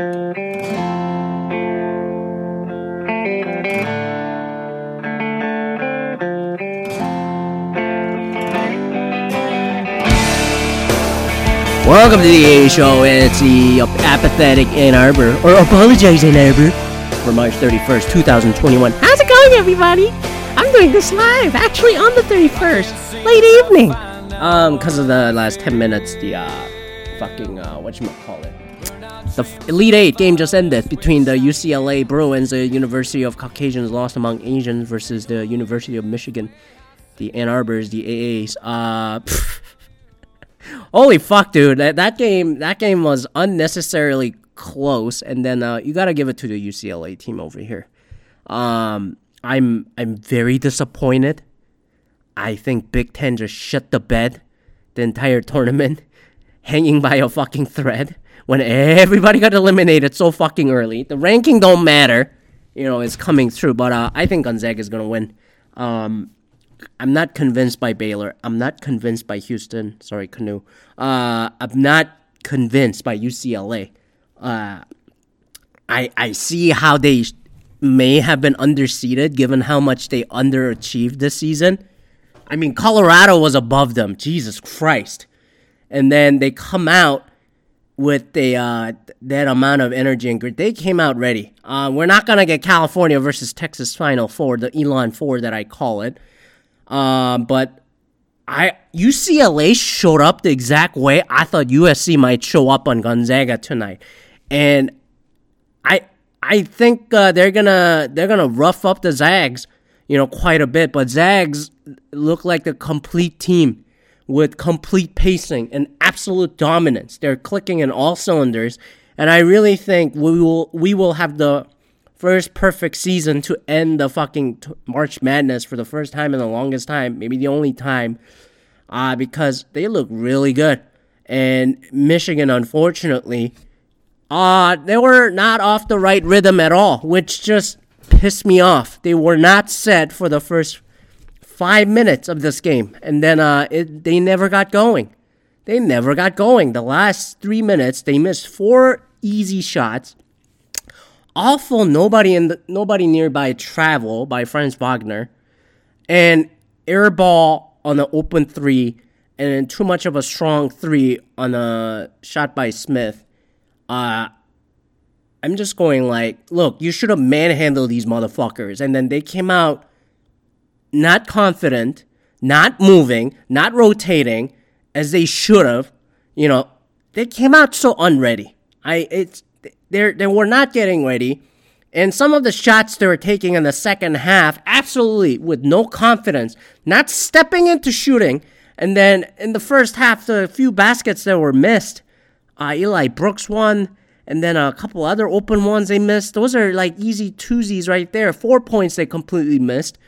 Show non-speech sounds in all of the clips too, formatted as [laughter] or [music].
Welcome to the A Show. It's the apathetic Ann Arbor, or apologize Ann Arbor, for March 31st, 2021. How's it going, everybody? I'm doing this live, actually on the 31st, late evening. Um, because of the last 10 minutes, the, uh, fucking, uh, whatchamacallit. The Elite Eight game just ended between the UCLA Bruins, the University of Caucasians lost among Asians, versus the University of Michigan, the Ann Arbors, the AAs. Uh, [laughs] Holy fuck, dude! That, that game, that game was unnecessarily close, and then uh, you gotta give it to the UCLA team over here. Um, I'm I'm very disappointed. I think Big Ten just shut the bed the entire tournament, [laughs] hanging by a fucking thread when everybody got eliminated so fucking early. The ranking don't matter, you know, it's coming through. But uh, I think Gonzaga is gonna win. Um, I'm not convinced by Baylor. I'm not convinced by Houston. Sorry, Canoe. Uh, I'm not convinced by UCLA. Uh, I I see how they may have been underseeded given how much they underachieved this season. I mean, Colorado was above them. Jesus Christ. And then they come out with the uh, that amount of energy and grit. They came out ready. Uh, we're not gonna get California versus Texas Final Four, the Elon Four that I call it. Um, but I UCLA showed up the exact way I thought USC might show up on Gonzaga tonight, and I I think uh, they're gonna they're gonna rough up the Zags, you know, quite a bit. But Zags look like the complete team with complete pacing and absolute dominance. They're clicking in all cylinders, and I really think we will we will have the first perfect season to end the fucking t- March Madness for the first time in the longest time, maybe the only time, uh, because they look really good. And Michigan, unfortunately, uh, they were not off the right rhythm at all, which just pissed me off. They were not set for the first five minutes of this game, and then uh, it, they never got going. They never got going. The last three minutes, they missed four easy shots awful nobody in the nobody nearby travel by Franz Wagner, and air ball on the open three, and too much of a strong three on a shot by Smith. Uh, I'm just going like, look, you should have manhandled these motherfuckers, and then they came out not confident, not moving, not rotating as they should have. You know, they came out so unready. I it's they they were not getting ready. And some of the shots they were taking in the second half, absolutely with no confidence, not stepping into shooting. And then in the first half, the few baskets that were missed, uh, Eli Brooks won, and then a couple other open ones they missed. Those are like easy twosies right there. Four points they completely missed,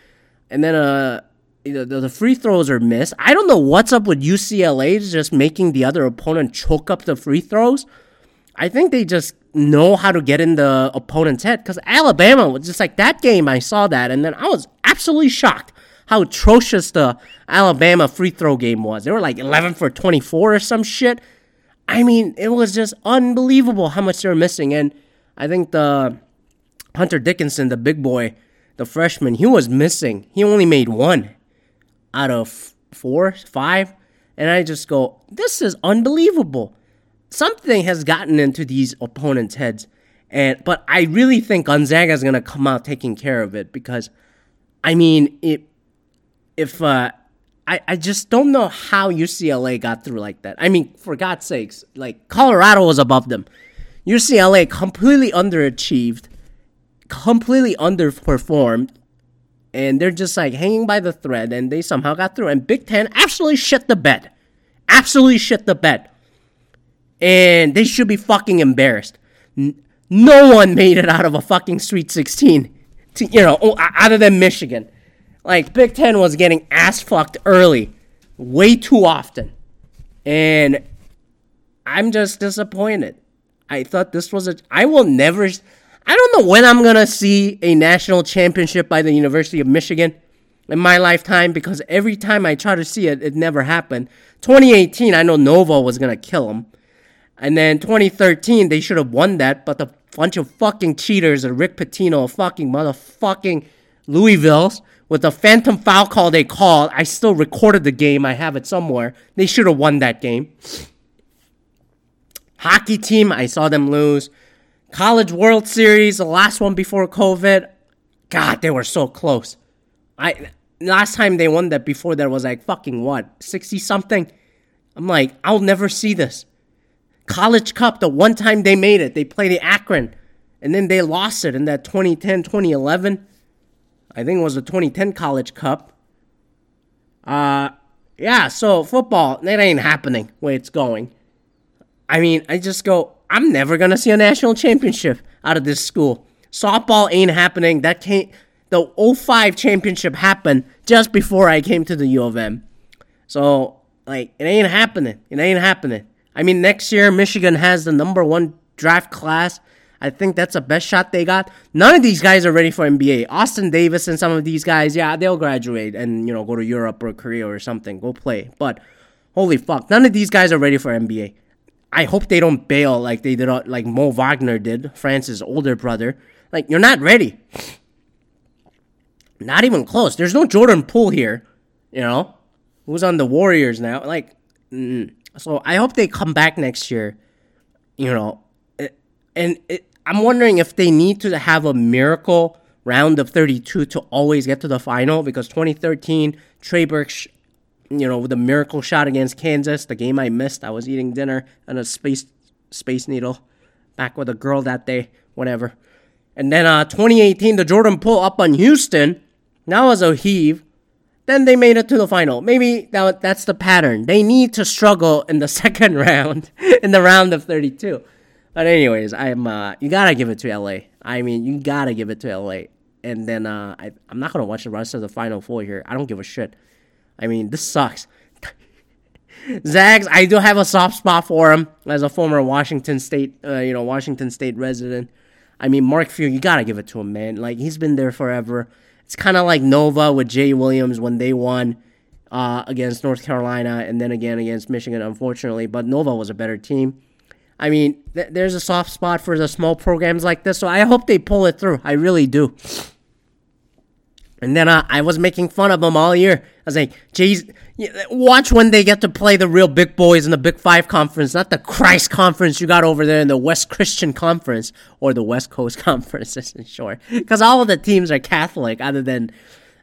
and then uh, the, the free throws are missed. I don't know what's up with UCLA just making the other opponent choke up the free throws. I think they just know how to get in the opponent's head because Alabama was just like that game. I saw that, and then I was absolutely shocked how atrocious the Alabama free throw game was. They were like 11 for 24 or some shit. I mean, it was just unbelievable how much they were missing. And I think the Hunter Dickinson, the big boy, the freshman, he was missing. He only made one out of four, five. And I just go, this is unbelievable something has gotten into these opponents' heads. And but I really think Gonzaga is going to come out taking care of it because, I mean, it, if uh, I I just don't know how UCLA got through like that. I mean, for God's sakes, like Colorado was above them, UCLA completely underachieved, completely underperformed, and they're just like hanging by the thread, and they somehow got through. And Big Ten absolutely shit the bed, absolutely shit the bed and they should be fucking embarrassed. No one made it out of a fucking Sweet 16, to, you know, other than Michigan. Like Big Ten was getting ass fucked early, way too often, and I'm just disappointed. I thought this was a. I will never. I don't know when I'm gonna see a national championship by the University of Michigan in my lifetime because every time I try to see it, it never happened. 2018, I know Nova was gonna kill them. And then 2013, they should have won that, but the bunch of fucking cheaters and Rick Pitino, fucking motherfucking Louisville's, with the phantom foul call they called. I still recorded the game. I have it somewhere. They should have won that game. Hockey team, I saw them lose. College World Series, the last one before COVID. God, they were so close. I last time they won that before that was like fucking what, 60 something? I'm like, I'll never see this. College Cup, the one time they made it, they played the Akron, and then they lost it in that 2010 2011. I think it was the 2010 College Cup. Uh, yeah, so football, that ain't happening where it's going. I mean, I just go, I'm never to see a national championship out of this school. Softball ain't happening. That can't, the 05 championship happened just before I came to the U of M. So, like, it ain't happening. It ain't happening. I mean, next year, Michigan has the number one draft class. I think that's the best shot they got. None of these guys are ready for NBA. Austin Davis and some of these guys, yeah, they'll graduate and, you know, go to Europe or Korea or something, go play. But holy fuck, none of these guys are ready for NBA. I hope they don't bail like they did, like Mo Wagner did, Franz's older brother. Like, you're not ready. Not even close. There's no Jordan Poole here, you know, who's on the Warriors now. Like, mm, so I hope they come back next year, you know, and it, I'm wondering if they need to have a miracle round of 32 to always get to the final because 2013 Trey Burke, you know, with a miracle shot against Kansas, the game I missed. I was eating dinner and a space space needle, back with a girl that day, whatever. And then uh, 2018, the Jordan pull up on Houston. That was a heave. Then they made it to the final. Maybe that, that's the pattern. They need to struggle in the [laughs] second round, in the round of 32. But anyways, I'm uh, you gotta give it to LA. I mean, you gotta give it to LA. And then uh, I, I'm not gonna watch the rest of the final four here. I don't give a shit. I mean, this sucks. Zags, I do have a soft spot for him as a former Washington State, uh, you know, Washington State resident. I mean, Mark Few, you gotta give it to him, man. Like he's been there forever. It's kind of like Nova with Jay Williams when they won uh, against North Carolina and then again against Michigan, unfortunately. But Nova was a better team. I mean, th- there's a soft spot for the small programs like this, so I hope they pull it through. I really do. And then uh, I was making fun of them all year. I was like, "Geez, watch when they get to play the real big boys in the Big Five conference, not the Christ conference you got over there in the West Christian Conference or the West Coast [laughs] Conference, [laughs] isn't sure. Because all of the teams are Catholic, other than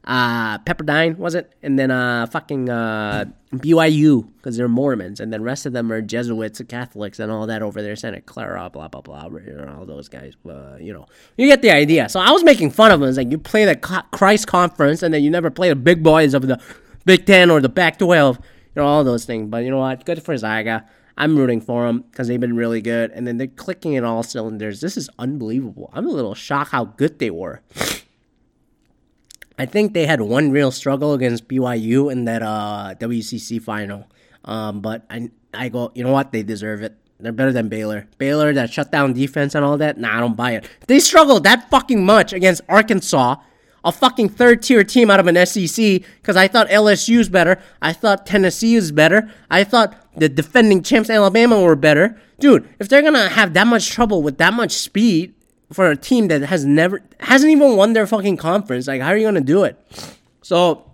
uh, Pepperdine, was it? And then uh, fucking uh, BYU, because they're Mormons. And then rest of them are Jesuits, and Catholics, and all that over there, Santa Clara, blah, blah, blah, you know, all those guys. Uh, you know, you get the idea. So I was making fun of them. It's like you play the Christ Conference, and then you never play the big boys of the Big Ten or the Pac 12, you know, all those things. But you know what? Good for Zaga. I'm rooting for them because they've been really good. And then they're clicking in all cylinders. This is unbelievable. I'm a little shocked how good they were. I think they had one real struggle against BYU in that uh, WCC final. Um, but I, I go, you know what? They deserve it. They're better than Baylor. Baylor, that shutdown defense and all that, nah, I don't buy it. They struggled that fucking much against Arkansas, a fucking third tier team out of an SEC, because I thought LSU's better. I thought Tennessee is better. I thought the defending champs Alabama were better. Dude, if they're gonna have that much trouble with that much speed, for a team that has never hasn't even won their fucking conference. Like, how are you gonna do it? So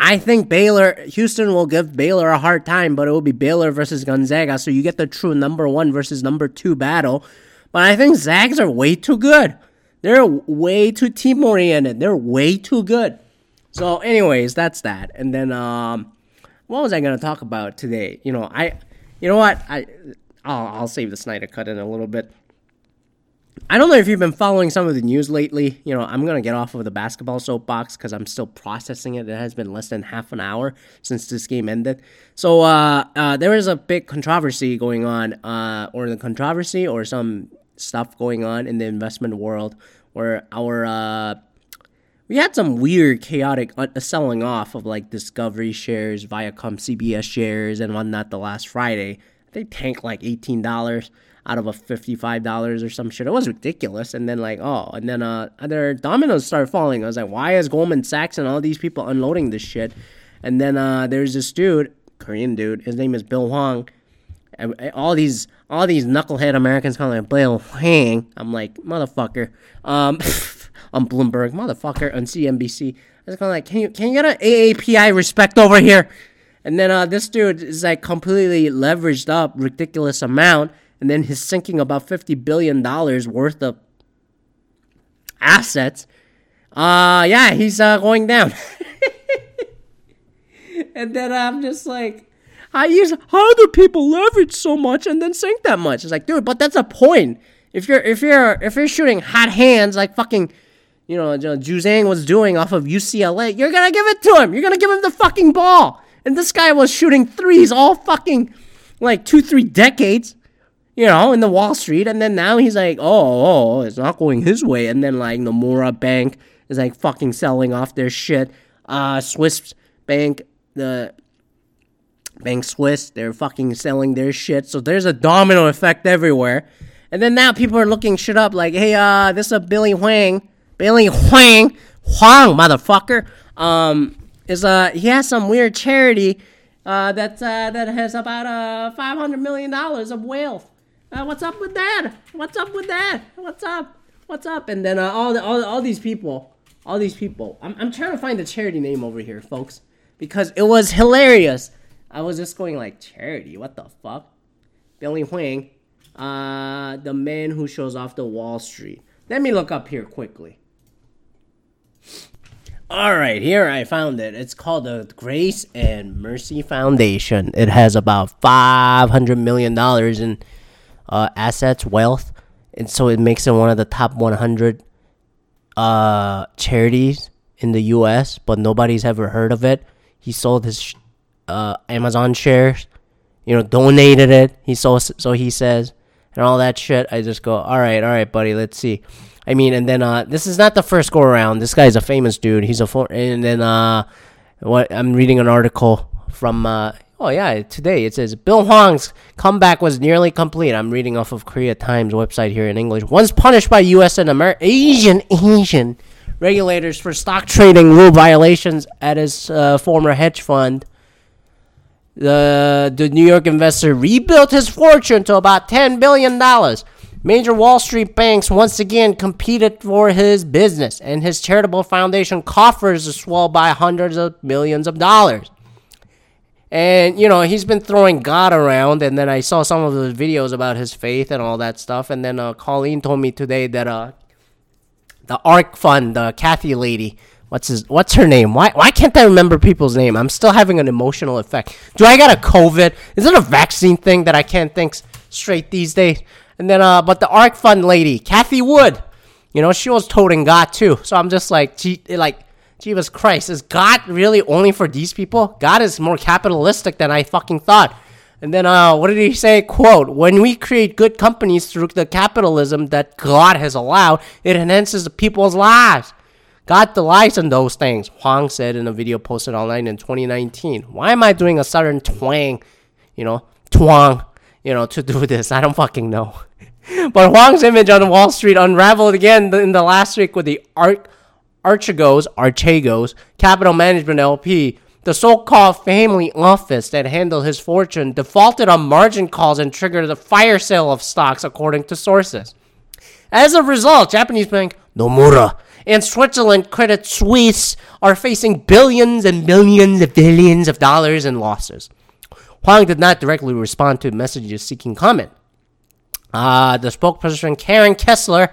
I think Baylor, Houston will give Baylor a hard time, but it will be Baylor versus Gonzaga. So you get the true number one versus number two battle. But I think Zags are way too good. They're way too team oriented. They're way too good. So, anyways, that's that. And then, um, what was I gonna talk about today? You know, I, you know what, I, I'll, I'll save the Snyder cut in a little bit. I don't know if you've been following some of the news lately. You know, I'm going to get off of the basketball soapbox because I'm still processing it. It has been less than half an hour since this game ended. So, uh, uh, there is a big controversy going on, uh, or the controversy or some stuff going on in the investment world where our, uh, we had some weird, chaotic uh, selling off of like Discovery shares, Viacom CBS shares, and whatnot the last Friday. They tanked like $18 out of a $55 or some shit. It was ridiculous. And then like, oh, and then uh other dominoes started falling. I was like, why is Goldman Sachs and all these people unloading this shit? And then uh there's this dude, Korean dude, his name is Bill Hwang, all these all these knucklehead Americans calling him Bill Hwang. I'm like, motherfucker. Um, [laughs] on Bloomberg, motherfucker, on CNBC. I was kind of like, can you can you get an AAPI respect over here? And then uh, this dude is like completely leveraged up, ridiculous amount, and then he's sinking about fifty billion dollars worth of assets. Uh yeah, he's uh, going down. [laughs] and then I'm just like, how use how do people leverage so much and then sink that much? It's like, dude, but that's a point. If you're if you're if you're shooting hot hands like fucking, you know, Juzang was doing off of UCLA, you're gonna give it to him. You're gonna give him the fucking ball. And this guy was shooting threes all fucking like two three decades, you know, in the Wall Street, and then now he's like, oh, oh, it's not going his way, and then like Nomura Bank is like fucking selling off their shit. Uh, Swiss Bank, the Bank Swiss, they're fucking selling their shit. So there's a domino effect everywhere. And then now people are looking shit up like, hey, uh, this is a Billy Hwang. Billy Hwang. Huang, motherfucker. Um, is uh he has some weird charity uh that uh that has about uh five hundred million dollars of wealth. Uh, what's up with that? What's up with that? What's up? What's up? And then uh, all the all, all these people, all these people. I'm I'm trying to find the charity name over here, folks, because it was hilarious. I was just going like charity. What the fuck? Billy Hwang, uh, the man who shows off the Wall Street. Let me look up here quickly. All right, here I found it. It's called the Grace and Mercy Foundation. It has about five hundred million dollars in uh, assets, wealth, and so it makes it one of the top one hundred uh, charities in the U.S. But nobody's ever heard of it. He sold his uh, Amazon shares, you know, donated it. He sold, so he says, and all that shit. I just go, all right, all right, buddy, let's see. I mean, and then uh, this is not the first go around. This guy's a famous dude. He's a for- and then uh, what I'm reading an article from uh, oh yeah, today it says Bill Hwang's comeback was nearly complete. I'm reading off of Korea Times website here in English. Once punished by U.S. and Amer- Asian Asian regulators for stock trading rule violations at his uh, former hedge fund the the New York investor rebuilt his fortune to about ten billion dollars. Major Wall Street banks once again competed for his business, and his charitable foundation coffers swelled by hundreds of millions of dollars. And you know he's been throwing God around, and then I saw some of the videos about his faith and all that stuff. And then uh, Colleen told me today that uh, the ARK Fund, the Cathie lady, what's his what's her name? Why why can't I remember people's name? I'm still having an emotional effect. Do I got a COVID? Is it a vaccine thing that I can't think straight these days? And then uh but the ARK Fund lady, Cathie Wood, you know, she was toting God too. So I'm just like gee, like Jesus Christ, is God really only for these people? God is more capitalistic than I fucking thought. And then, uh, what did he say? Quote, when we create good companies through the capitalism that God has allowed, it enhances the people's lives. God delights in those things, Hwang said in a video posted online in 2019. Why am I doing a southern twang, you know, twang, you know, to do this? I don't fucking know. [laughs] but Hwang's image on Wall Street unraveled again in the last week with the Ar- Archegos, Archegos, Capital Management LP, the so-called family office that handled his fortune, defaulted on margin calls and triggered a fire sale of stocks, according to sources. As a result, Japanese bank Nomura and Switzerland Credit Suisse are facing billions and billions and billions of dollars in losses. Huang did not directly respond to messages seeking comment. Uh, the spokesperson Karen Kessler,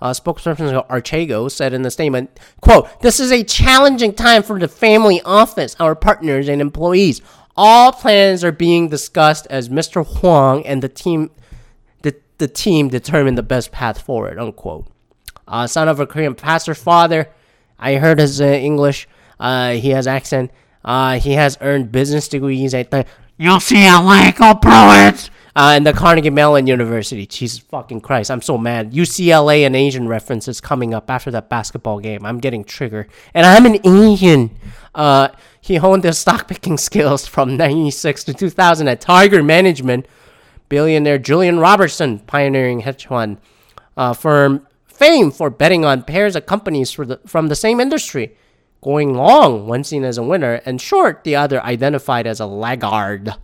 uh, spokesperson of Archegos, said in the statement, quote, This is a challenging time for the family office, our partners, and employees. All plans are being discussed as Mr. Huang and the team the, the team determine the best path forward, unquote uh, son of a Korean pastor father. I heard his uh, English. Uh, he has accent. Uh, he has earned business degrees at the UCLA Pruitt uh, and the Carnegie Mellon University. Jesus fucking Christ, I'm so mad. UCLA and Asian references coming up after that basketball game. I'm getting triggered, and I'm an Asian. Uh, he honed his stock picking skills from '96 to 2000 at Tiger Management. Billionaire Julian Robertson, pioneering hedge fund uh, firm fame for betting on pairs of companies the, from the same industry. Going long, one seen as a winner, and short, the other identified as a laggard.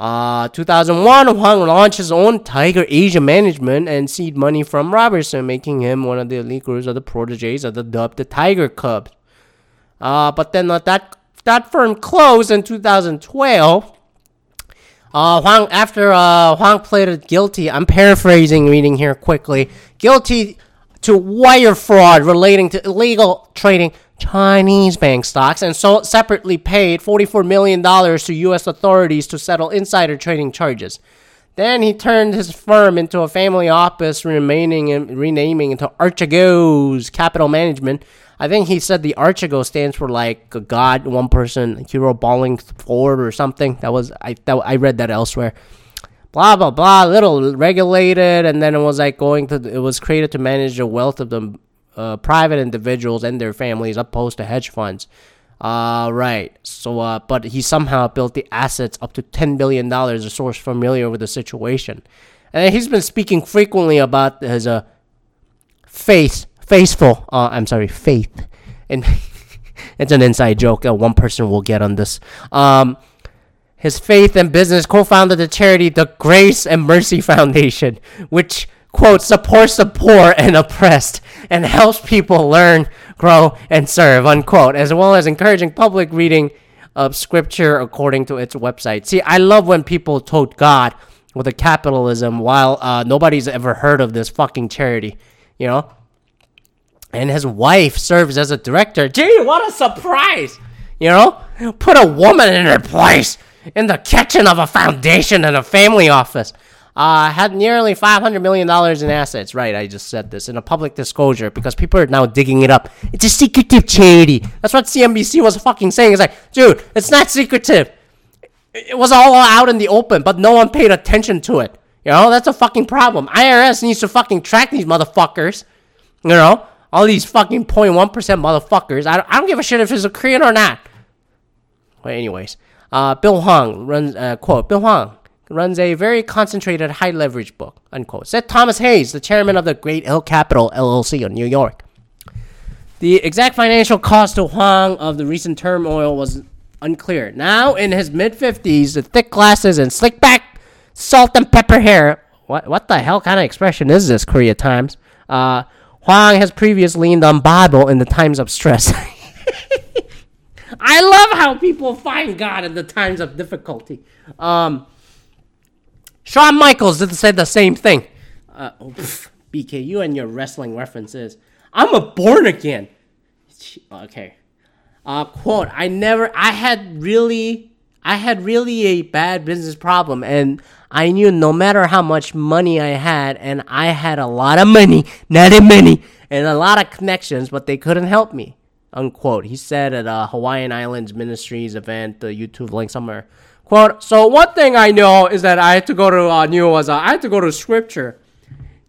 Uh, 2001, Hwang launched his own Tiger Asia Management and seed money from Robertson, making him one of the elite gurus of the proteges of the dubbed the Tiger Cubs. Uh, but then uh, that that firm closed in 2012. Uh, Hwang, after uh, Hwang pleaded guilty, I'm paraphrasing, reading here quickly, guilty to wire fraud relating to illegal trading Chinese bank stocks and so separately paid $44 million to U.S. authorities to settle insider trading charges. Then he turned his firm into a family office, remaining and renaming into Archegos Capital Management. I think he said the Archegos stands for like a god, one person, hero balling forward or something. That was I that, I read that elsewhere blah blah blah little regulated and then it was like going to it was created to manage the wealth of the uh, private individuals and their families opposed to hedge funds. Uh, right. So uh, but he somehow built the assets up to 10 billion dollars a source familiar with the situation. And he's been speaking frequently about his uh, faith faithful uh, i'm sorry faith. And [laughs] it's an inside joke that one person will get on this. Um, his faith and business co-founded the charity the Grace and Mercy Foundation, which quote supports the poor and oppressed and helps people learn, grow, and serve unquote, as well as encouraging public reading of scripture according to its website. See, I love when people tote God with a capitalism while uh, nobody's ever heard of this fucking charity, you know. And his wife serves as a director. Gee, what a surprise! You know, put a woman in her place in the kitchen of a foundation and a family office. Uh, had nearly $500 million in assets. Right, I just said this in a public disclosure because people are now digging it up. It's a secretive charity. That's what CNBC was fucking saying. It's like, dude, it's not secretive. It was all out in the open, but no one paid attention to it. You know, that's a fucking problem. IRS needs to fucking track these motherfuckers. You know, all these fucking 0.1% motherfuckers. I don't, I don't give a shit if it's a Korean or not. Well, anyways. Uh, Bill Hwang runs, uh, quote, Bill Hwang runs a very concentrated, high leverage book, unquote. Said Thomas Hayes, the chairman of the Great Hill Capital LLC in New York. The exact financial cost to Hwang of the recent turmoil was unclear. Now, in his mid 50s, the thick glasses and slick back, salt and pepper hair. What, what the hell kind of expression is this, Korea Times? Uh, Hwang has previously leaned on Bible in the times of stress. [laughs] I love how people find God in the times of difficulty. Um, Shawn Michaels did say the same thing. Uh, oh, pff, BK, you and your wrestling references. I'm a born again. Okay. Uh, quote, I never, I had really, I had really a bad business problem and I knew no matter how much money I had and I had a lot of money, [laughs] not a many, and a lot of connections, but they couldn't help me unquote. He said at a Hawaiian Islands Ministries event, the YouTube link somewhere. Quote, so one thing I know is that I had to go to, uh, knew was uh, I had to go to scripture.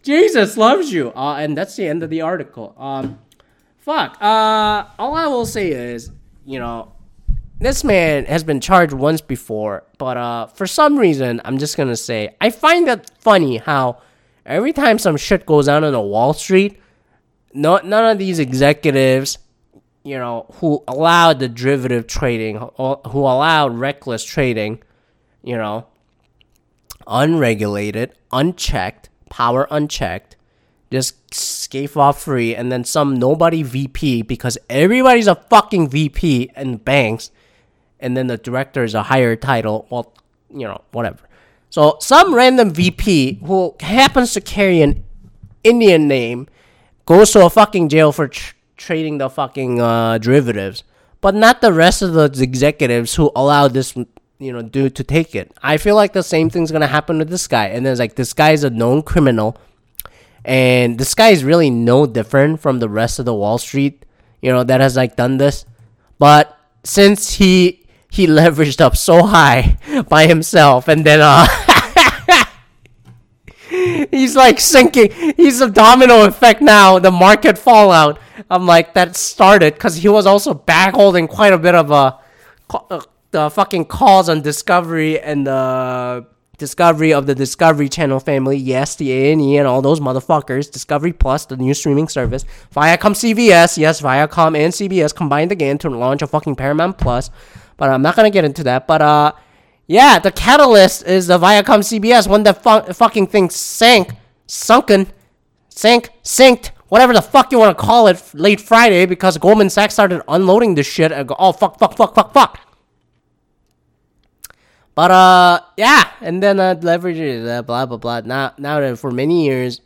Jesus loves you. Uh, and that's the end of the article. Um, fuck. Uh, all I will say is, you know, this man has been charged once before, but uh, for some reason, I'm just gonna say, I find that funny how every time some shit goes on on a Wall Street, no, none of these executives you know, who allowed the derivative trading, who allowed reckless trading, you know, unregulated, unchecked, power unchecked, just scave off free, and then some nobody VP because everybody's a fucking VP in banks, and then the director is a higher title. Well, you know, whatever. So some random VP who happens to carry an Indian name goes to a fucking jail for tr- trading the fucking uh, derivatives, but not the rest of the executives who allowed this you know dude to take it. I feel like the same thing's gonna happen to this guy, and then it's like this guy's a known criminal, and this guy is really no different from the rest of the Wall Street, you know, that has like done this, but since he he leveraged up so high [laughs] by himself, and then uh. [laughs] he's like sinking. He's a domino effect now. The market fallout. I'm like that started because he was also back holding quite a bit of a uh, the fucking calls on Discovery and the Discovery of the Discovery Channel family. Yes, the A and E and all those motherfuckers. Discovery Plus, the new streaming service. Viacom CBS. Yes, Viacom and CBS combined again to launch a fucking Paramount Plus. But I'm not gonna get into that. But uh, Yeah, the catalyst is the Viacom CBS when the fu- fucking thing sank, sunken, sank, sinked, whatever the fuck you want to call it, late Friday because Goldman Sachs started unloading this shit. And go, oh fuck, fuck, fuck, fuck, fuck. But uh, yeah, and then uh, leverage uh, blah blah blah. Now, now that for many years,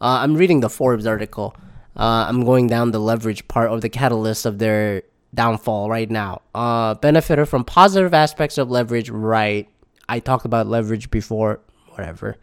uh, I'm reading the Forbes article. Uh, I'm going down the leverage part of the catalyst of their downfall right now. Uh, benefited from positive aspects of leverage, right? I talked about leverage before, whatever.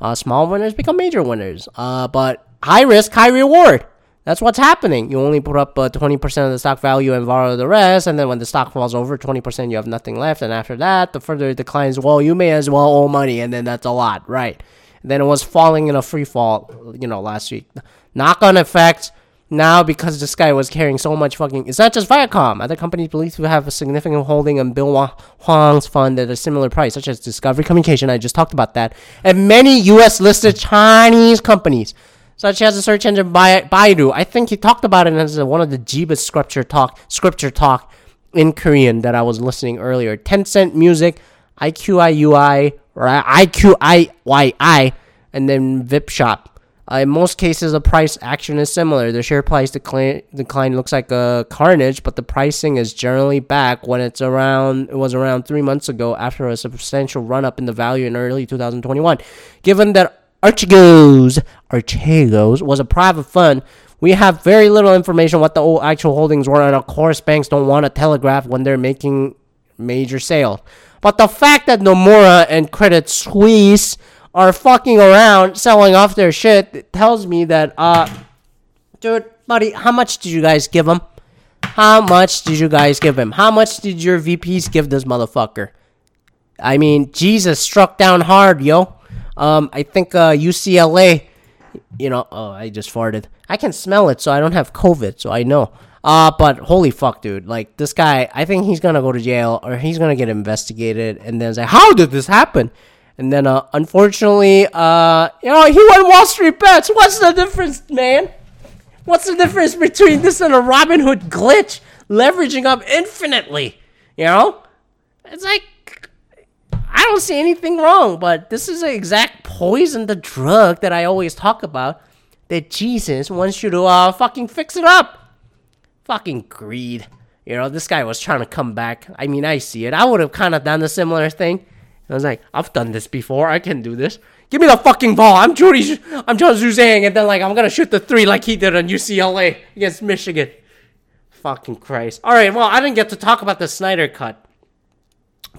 Uh, small winners become major winners. Uh, but high risk, high reward. That's what's happening. You only put up uh, 20% of the stock value and borrow the rest, and then when the stock falls over 20%, you have nothing left. And after that, the further it declines, well, you may as well owe money, and then that's a lot, right? And then it was falling in a free fall, you know, last week. Knock on effect now because this guy was carrying so much fucking. It's not just Viacom. Other companies believed to have a significant holding in Bill Hwang's fund at a similar price, such as Discovery Communication. I just talked about that, and many U.S. listed Chinese companies such as the search engine Baidu. I think he talked about it as one of the Jiba scripture talk, scripture talk in Korean that I was listening earlier. Tencent Music, IQIUI, or IQIYI, and then Vipshop. Uh, in most cases, the price action is similar. The share price decline, decline looks like a carnage, but the pricing is generally back when it's around. It was around three months ago after a substantial run up in the value in early 2021. Given that Archegos, Archegos was a private fund. We have very little information what the actual holdings were, and of course, banks don't want to telegraph when they're making major sales. But the fact that Nomura and Credit Suisse are fucking around selling off their shit tells me that, uh, dude, buddy, how much did you guys give him? How much did you guys give him? How much did your VPs give this motherfucker? I mean, Jesus struck down hard, yo. Um, I think uh, UCLA. You know, oh, I just farted. I can smell it, so I don't have COVID, so I know. Uh, but holy fuck, dude! Like this guy, I think he's gonna go to jail or he's gonna get investigated, and then say, "How did this happen?" And then, uh, unfortunately, uh, you know, he won Wall Street bets. What's the difference, man? What's the difference between this and a Robinhood glitch, leveraging up infinitely? You know, it's like I don't see anything wrong, but this is the exact poison, the drug that I always talk about. That Jesus wants you to uh, fucking fix it up. Fucking greed. You know, this guy was trying to come back. I mean, I see it. I would have kind of done a similar thing. I was like, I've done this before. I can do this. Give me the fucking ball. I'm Judy. I'm John Zhang, and then like I'm gonna shoot the three like he did on UCLA against Michigan. Fucking Christ. All right. Well, I didn't get to talk about the Snyder cut.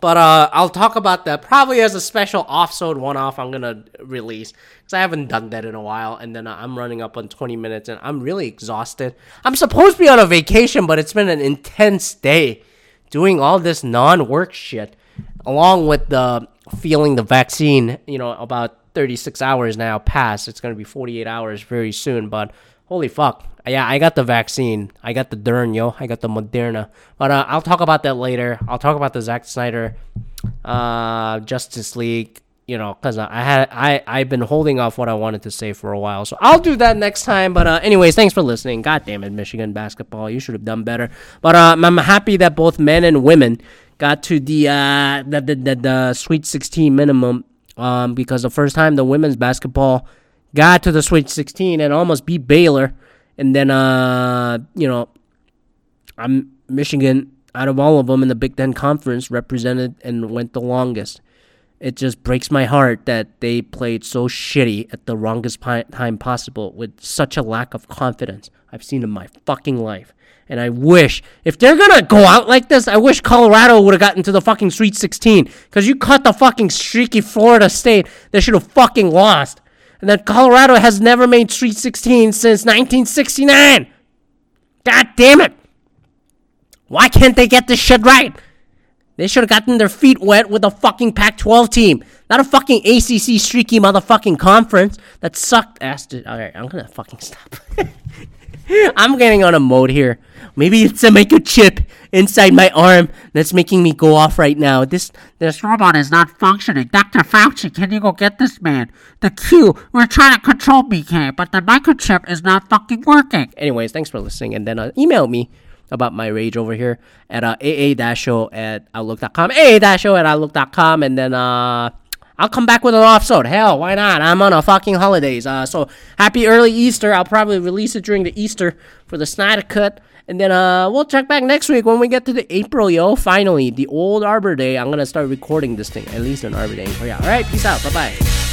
But uh, I'll talk about that probably as a special offsode one off I'm gonna release because I haven't done that in a while, and then uh, I'm running up on 20 minutes and I'm really exhausted. I'm supposed to be on a vacation, but it's been an intense day doing all this non-work shit, along with the feeling the vaccine. You know, about 36 hours now past. It's gonna be 48 hours very soon, but holy fuck, yeah, I got the vaccine. I got the Dern, yo. I got the Moderna. But uh, I'll talk about that later. I'll talk about the Zack Snyder uh, Justice League. You know, because I had I I've been holding off what I wanted to say for a while, so I'll do that next time. But uh, anyways, thanks for listening. God damn it, Michigan basketball, you should have done better. But uh, I'm happy that both men and women got to the uh the the, the, the Sweet 16 minimum. Um, because the first time the women's basketball got to the Sweet 16 and almost beat Baylor. And then, uh, you know, I'm Michigan out of all of them in the Big Ten Conference represented and went the longest. It just breaks my heart that they played so shitty at the longest time possible with such a lack of confidence I've seen in my fucking life. And I wish, if they're gonna go out like this, I wish Colorado would have gotten to the fucking Sweet 16. Because you cut the fucking streaky Florida State. They should have fucking lost and that Colorado has never made Sweet 16 since 1969. God damn it. Why can't they get this shit right? They should have gotten their feet wet with a fucking Pac 12 team, not a fucking ACC streaky motherfucking conference that sucked ass. Alright, I'm gonna fucking stop. [laughs] I'm getting on a mode here. Maybe it's a microchip inside my arm that's making me go off right now. This this robot is not functioning. Dr. Fauci, can you go get this man? The Q, we're trying to control BK, but the microchip is not fucking working. Anyways, thanks for listening, and then uh, email me about my rage over here at uh, aa-show at outlook.com, aa-show at outlook.com, and then uh, I'll come back with an episode. Hell, why not? I'm on a fucking holidays. Uh, so happy early Easter. I'll probably release it during the Easter for the Snyder Cut. And then uh, we'll check back next week when we get to the April, yo. Finally, the old Arbor Day. I'm gonna start recording this thing, at least on Arbor Day. Oh yeah. All right. Peace out. Bye bye.